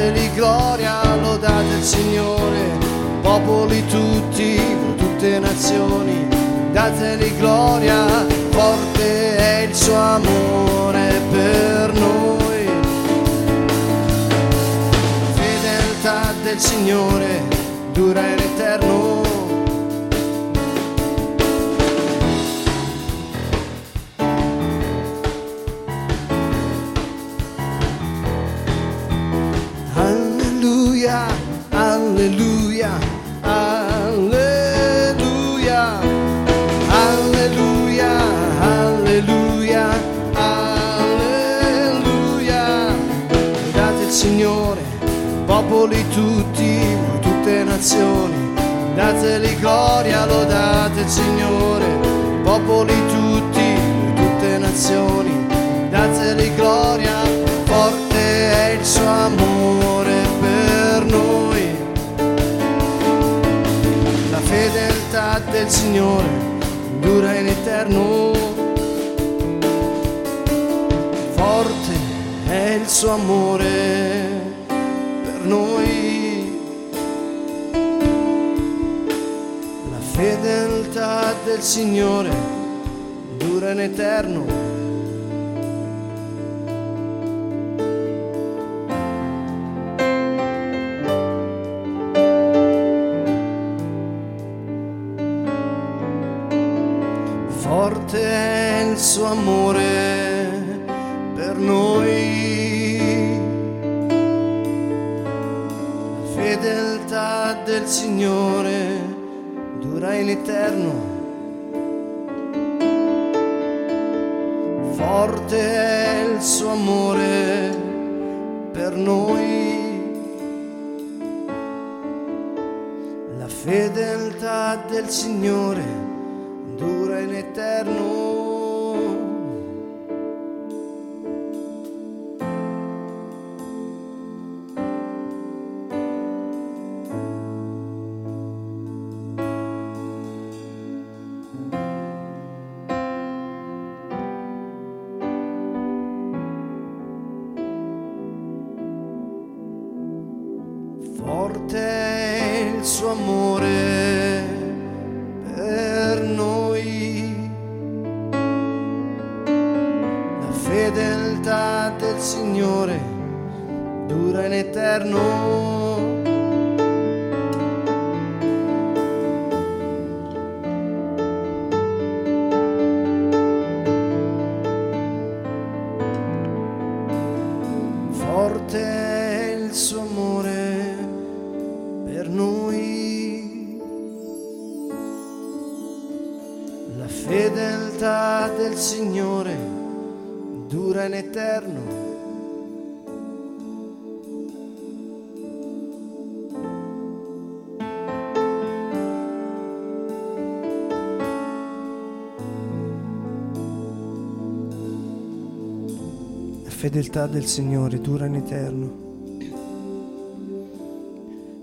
dategli gloria, lodate il Signore, popoli tutti, tutte nazioni, dategli gloria, forte è il suo amore per noi. Fedeltà del Signore dura in eterno. Alleluia, alleluia, alleluia, alleluia, alleluia, alleluia. Date il Signore, popoli tutti, tutte nazioni, dategli gloria, lodate il Signore, popoli tutti, tutte nazioni, dategli gloria, forte è il suo amore del Signore dura in eterno. Forte è il suo amore per noi. La fedeltà del Signore dura in eterno. Amore per noi. La fedeltà del Signore dura in eterno. Forte è il suo amore per noi. La fedeltà del Signore il suo amore per noi. La fedeltà del Signore dura in eterno. Fedeltà del Signore dura in eterno.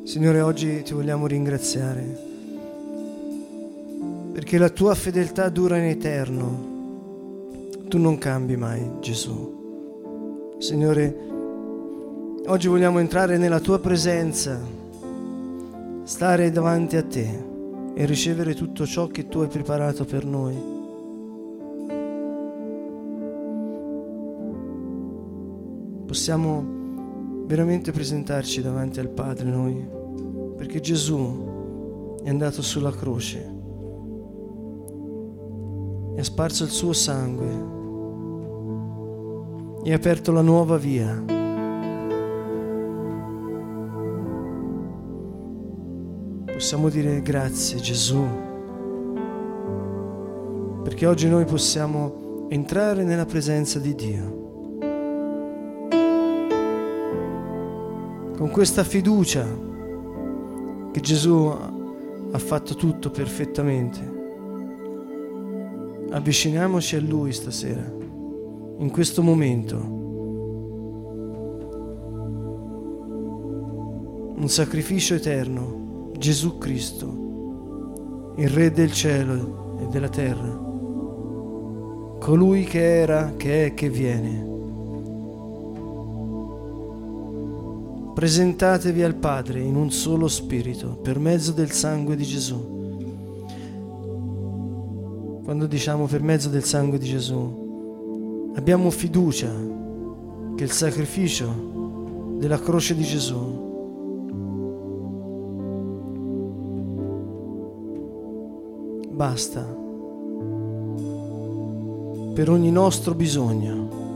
Signore, oggi ti vogliamo ringraziare perché la tua fedeltà dura in eterno. Tu non cambi mai, Gesù. Signore, oggi vogliamo entrare nella tua presenza, stare davanti a te e ricevere tutto ciò che tu hai preparato per noi. Possiamo veramente presentarci davanti al Padre noi, perché Gesù è andato sulla croce e ha sparso il suo sangue e ha aperto la nuova via. Possiamo dire grazie Gesù, perché oggi noi possiamo entrare nella presenza di Dio. Con questa fiducia che Gesù ha fatto tutto perfettamente. Avviciniamoci a Lui stasera, in questo momento. Un sacrificio eterno, Gesù Cristo, il Re del cielo e della terra, colui che era, che è, che viene. Presentatevi al Padre in un solo spirito per mezzo del sangue di Gesù quando diciamo per mezzo del sangue di Gesù, abbiamo fiducia che il sacrificio della croce di Gesù basta per ogni nostro bisogno.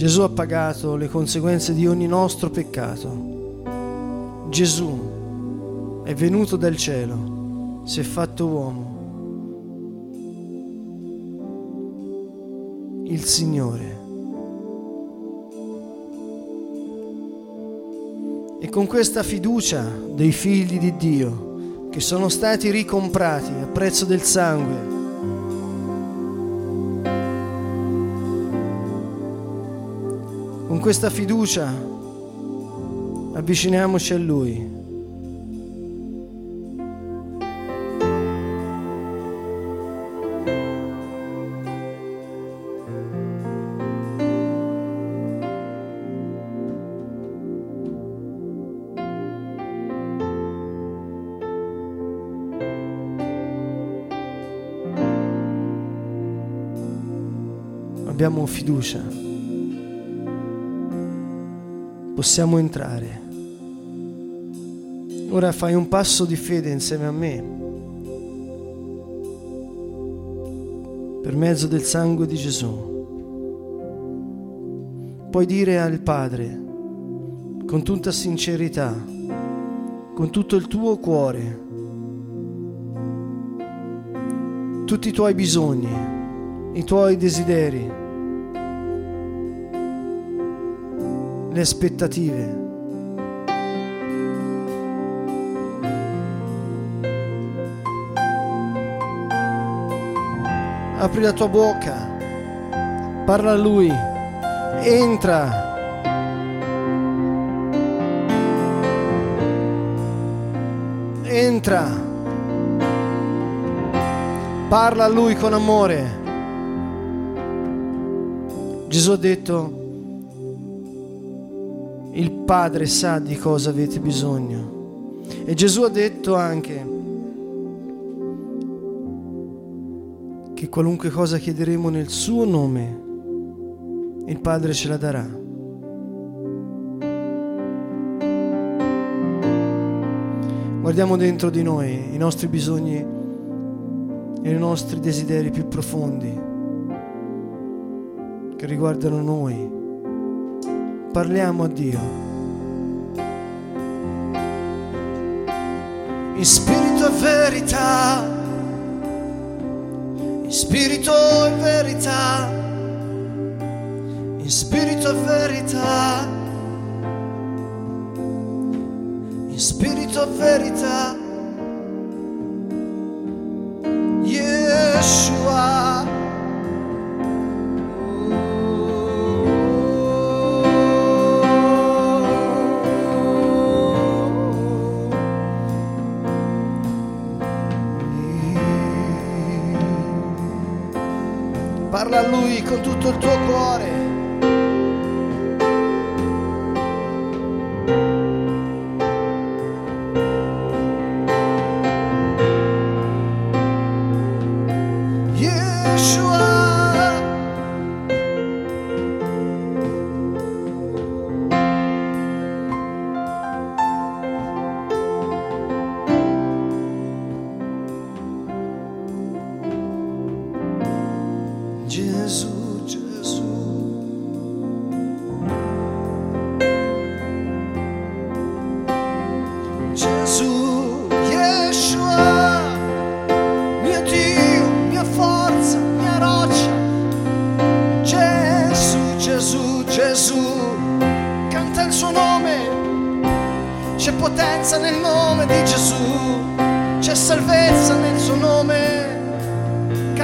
Gesù ha pagato le conseguenze di ogni nostro peccato. Gesù è venuto dal cielo si è fatto uomo. Il Signore. E con questa fiducia dei figli di Dio, che sono stati ricomprati a prezzo del sangue, con questa fiducia avviciniamoci a Lui. abbiamo fiducia, possiamo entrare. Ora fai un passo di fede insieme a me. Per mezzo del sangue di Gesù. Puoi dire al Padre con tutta sincerità, con tutto il tuo cuore, tutti i tuoi bisogni, i tuoi desideri. Le aspettative. Apri la tua bocca, parla a Lui, entra. Entra, parla a Lui con amore. Gesù ha detto, il Padre sa di cosa avete bisogno. E Gesù ha detto anche che qualunque cosa chiederemo nel suo nome, il Padre ce la darà. Guardiamo dentro di noi i nostri bisogni e i nostri desideri più profondi che riguardano noi Parliamo a Dio. In spirito e verità, in spirito e verità, in spirito e verità, in spirito e verità.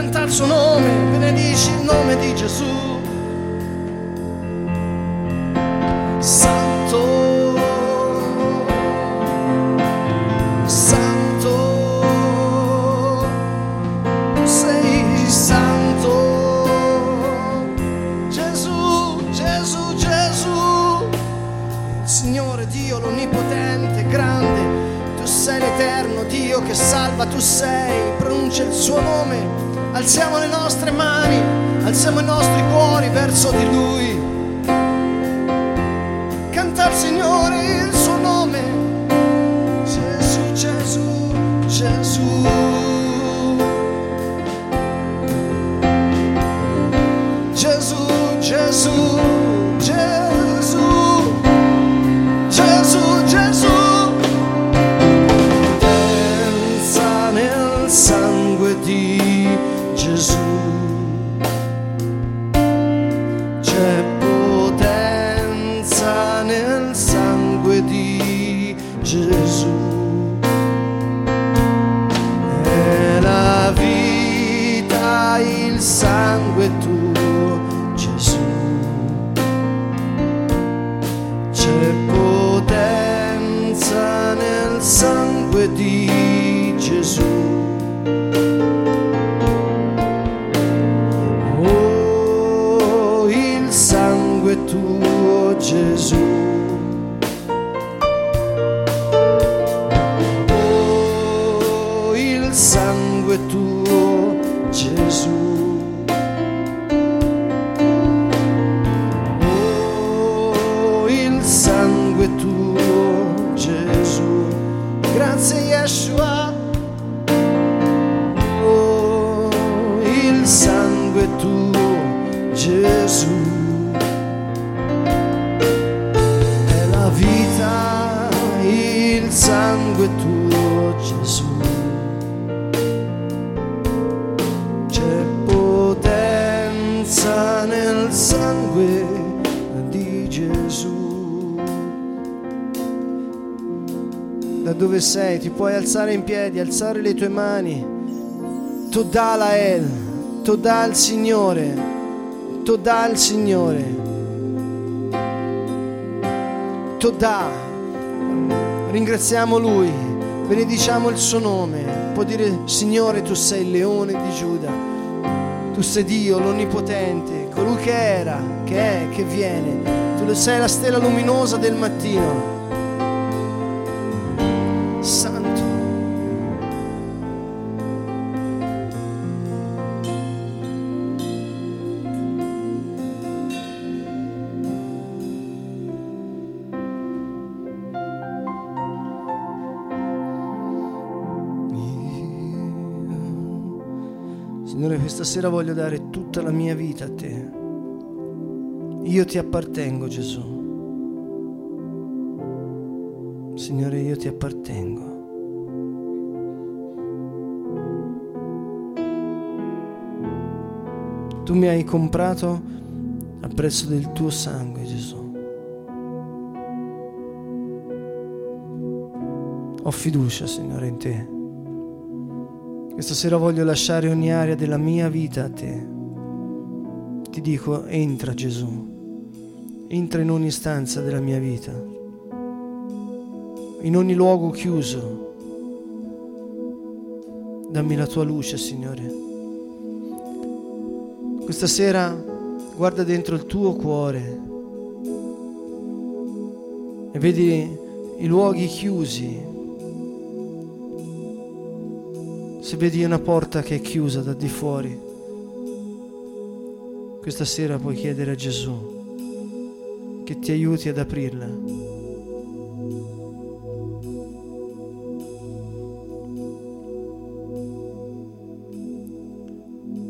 Canta il suo nome, benedici il nome di Gesù. Puoi alzare in piedi, alzare le tue mani. Toda Lael, Toda al Signore, Toda al Signore. Toda, ringraziamo Lui, benediciamo il suo nome. Può dire Signore tu sei il leone di Giuda, tu sei Dio l'Onnipotente, colui che era, che è, che viene. Tu sei la stella luminosa del mattino. Signore, questa sera voglio dare tutta la mia vita a te. Io ti appartengo, Gesù. Signore, io ti appartengo. Tu mi hai comprato a prezzo del tuo sangue, Gesù. Ho fiducia, Signore, in te. Questa sera voglio lasciare ogni area della mia vita a te. Ti dico, entra Gesù, entra in ogni stanza della mia vita, in ogni luogo chiuso. Dammi la tua luce, Signore. Questa sera guarda dentro il tuo cuore e vedi i luoghi chiusi, Se vedi una porta che è chiusa da di fuori, questa sera puoi chiedere a Gesù che ti aiuti ad aprirla.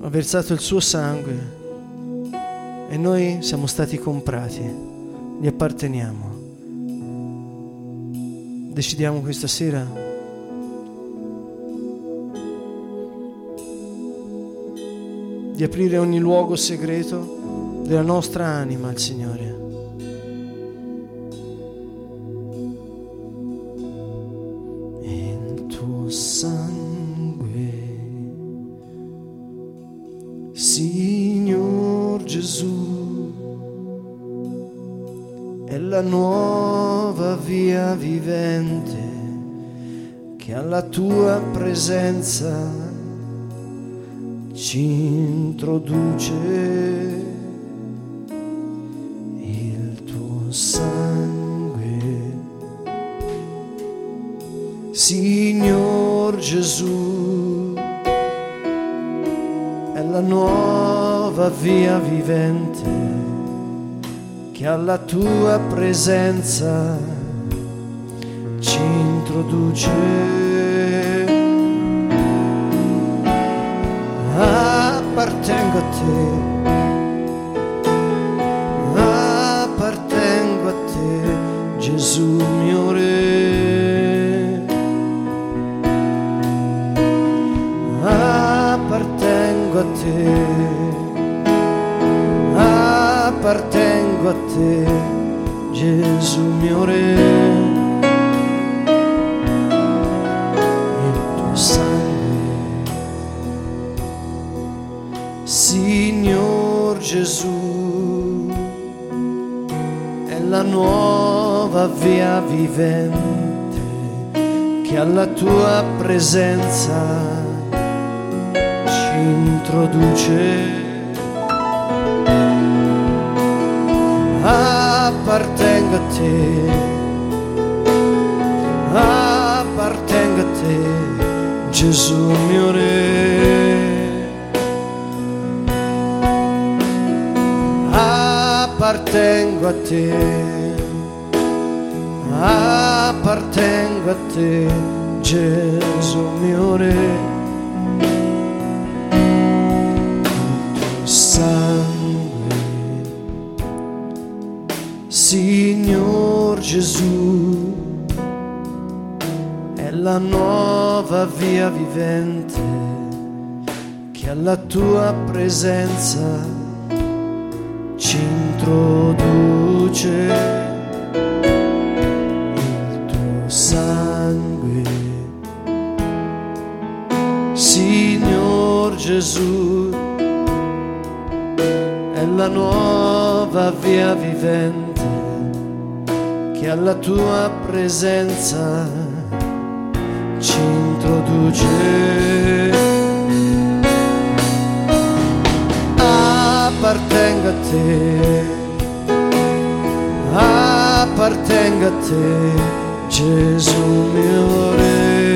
Ha versato il suo sangue e noi siamo stati comprati, gli apparteniamo. Decidiamo questa sera di aprire ogni luogo segreto della nostra anima al Signore. tuo sangue, Signor Gesù, è la nuova via vivente che alla tua presenza ci introduce il tuo sangue. Signor Gesù, è la nuova via vivente che alla tua presenza ci introduce. Appartengo a te, presenza ci introduce. Appartengo a te, appartengo a te, Gesù mio Re. appartengo a te, appartengo a te, Gesù mio Re. Il sangue, Signor Gesù, è la nuova via vivente che alla tua presenza ci introduce Signor Gesù, è la nuova via vivente che alla tua presenza ci introduce. appartengo a te, appartengo a te, Gesù mio Re.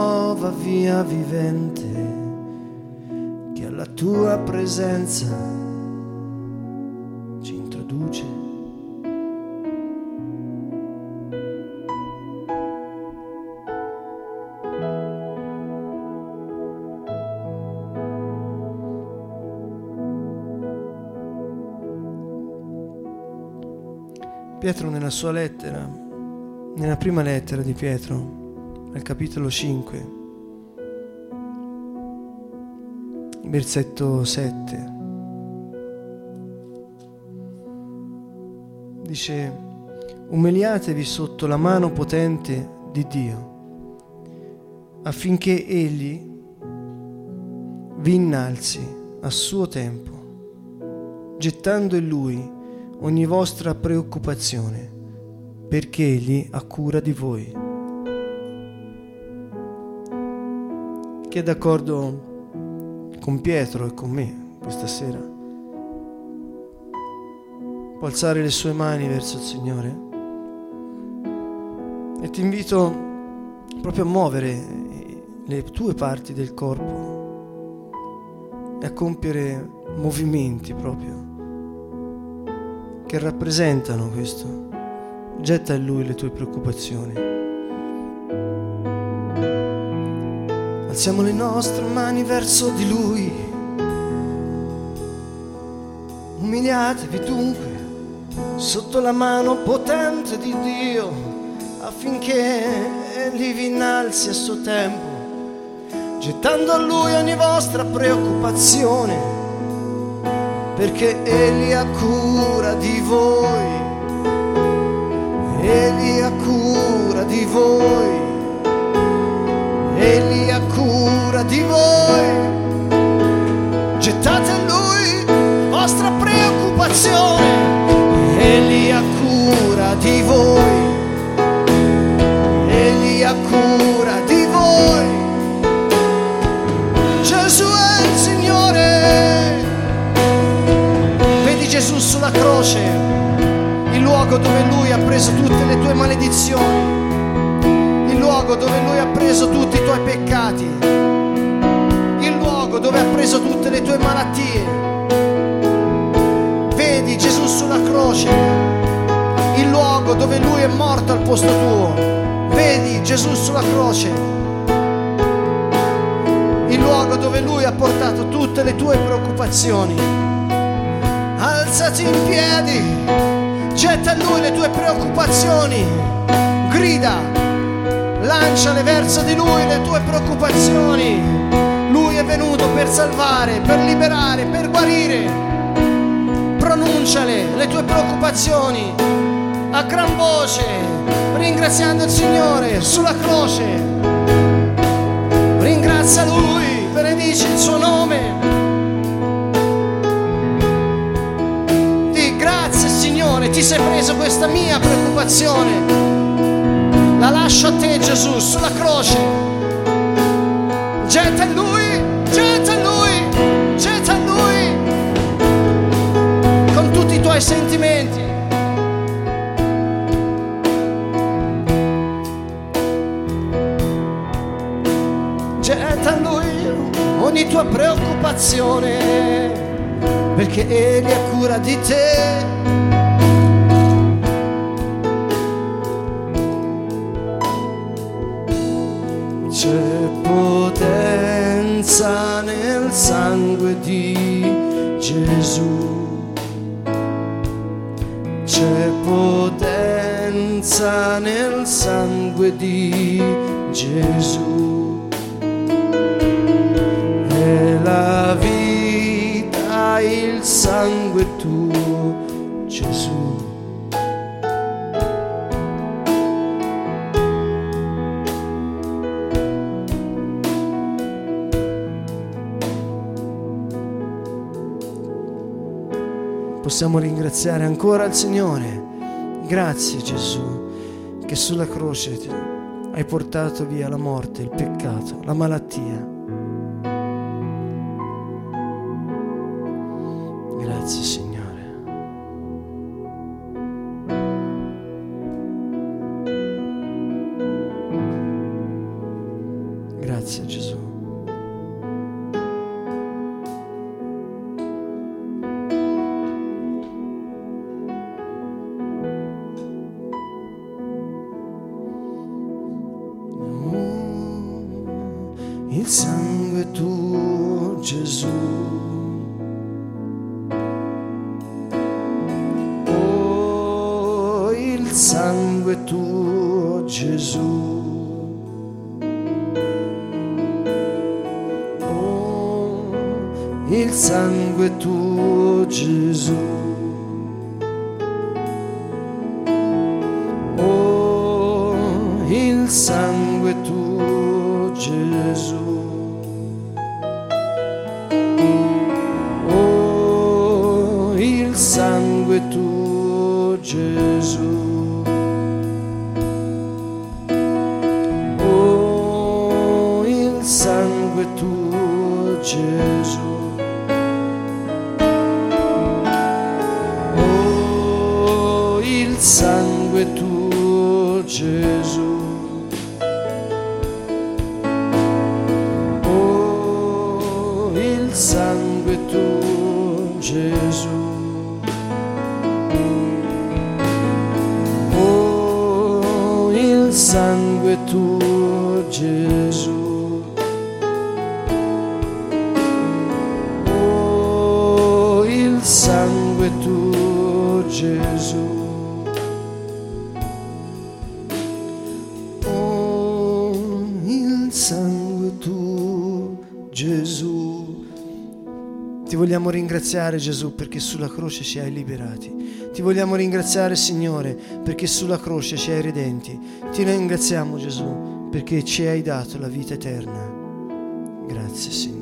presenza ci introduce. Pietro nella sua lettera, nella prima lettera di Pietro, al capitolo 5, versetto 7. Dice, umiliatevi sotto la mano potente di Dio, affinché Egli vi innalzi a suo tempo, gettando in Lui ogni vostra preoccupazione, perché Egli ha cura di voi. Che è d'accordo con Pietro e con me questa sera. Può alzare le sue mani verso il Signore e ti invito proprio a muovere le tue parti del corpo e a compiere movimenti proprio che rappresentano questo, Getta in Lui le tue preoccupazioni. Alziamo le nostre mani verso di Lui. Umiliatevi dunque sotto la mano potente di Dio affinché Egli vi innalzi a suo tempo, gettando a Lui ogni vostra preoccupazione, perché Egli ha cura di voi. Egli ha cura di voi, Egli ha cura di voi. Gettate a Lui vostra preoccupazione, Egli ha cura di voi, Egli ha cura di voi. Gesù è il Signore, vedi Gesù sulla croce il luogo dove Lui ha preso tutte le tue maledizioni, luogo dove Lui ha preso tutti i tuoi peccati, il luogo dove ha preso tutte le tue malattie. Vedi Gesù sulla croce, il luogo dove Lui è morto al posto tuo. Vedi Gesù sulla croce, il luogo dove Lui ha portato tutte le tue preoccupazioni. Alzati in piedi. Getta a Lui le tue preoccupazioni, grida, lanciale verso di Lui le tue preoccupazioni. Lui è venuto per salvare, per liberare, per guarire. Pronunciale le tue preoccupazioni a gran voce, ringraziando il Signore sulla croce. Ringrazia Lui, benedici il suo nome. Signore, ti sei preso questa mia preoccupazione. La lascio a te, Gesù, sulla croce. Getta in Lui, getta in Lui, getta in Lui. Con tutti i tuoi sentimenti. Getta in Lui ogni tua preoccupazione, perché Egli ha cura di te. C'è potenza nel sangue di Gesù. C'è potenza nel sangue di Gesù. Possiamo ringraziare ancora il Signore. Grazie Gesù che sulla croce hai portato via la morte, il peccato, la malattia. Grazie Signore. Sangue tuo Gesù. Oh, il sangue tuo Gesù. Oh, il sangue tuo Gesù. Oh, il sangue tuo Gesù. Sangue tuo Gesù. Oh, il sangue tuo sangue tuo Gesù. Ti vogliamo ringraziare Gesù perché sulla croce ci hai liberati. Ti vogliamo ringraziare Signore perché sulla croce ci hai redenti. Ti ringraziamo Gesù perché ci hai dato la vita eterna. Grazie Signore.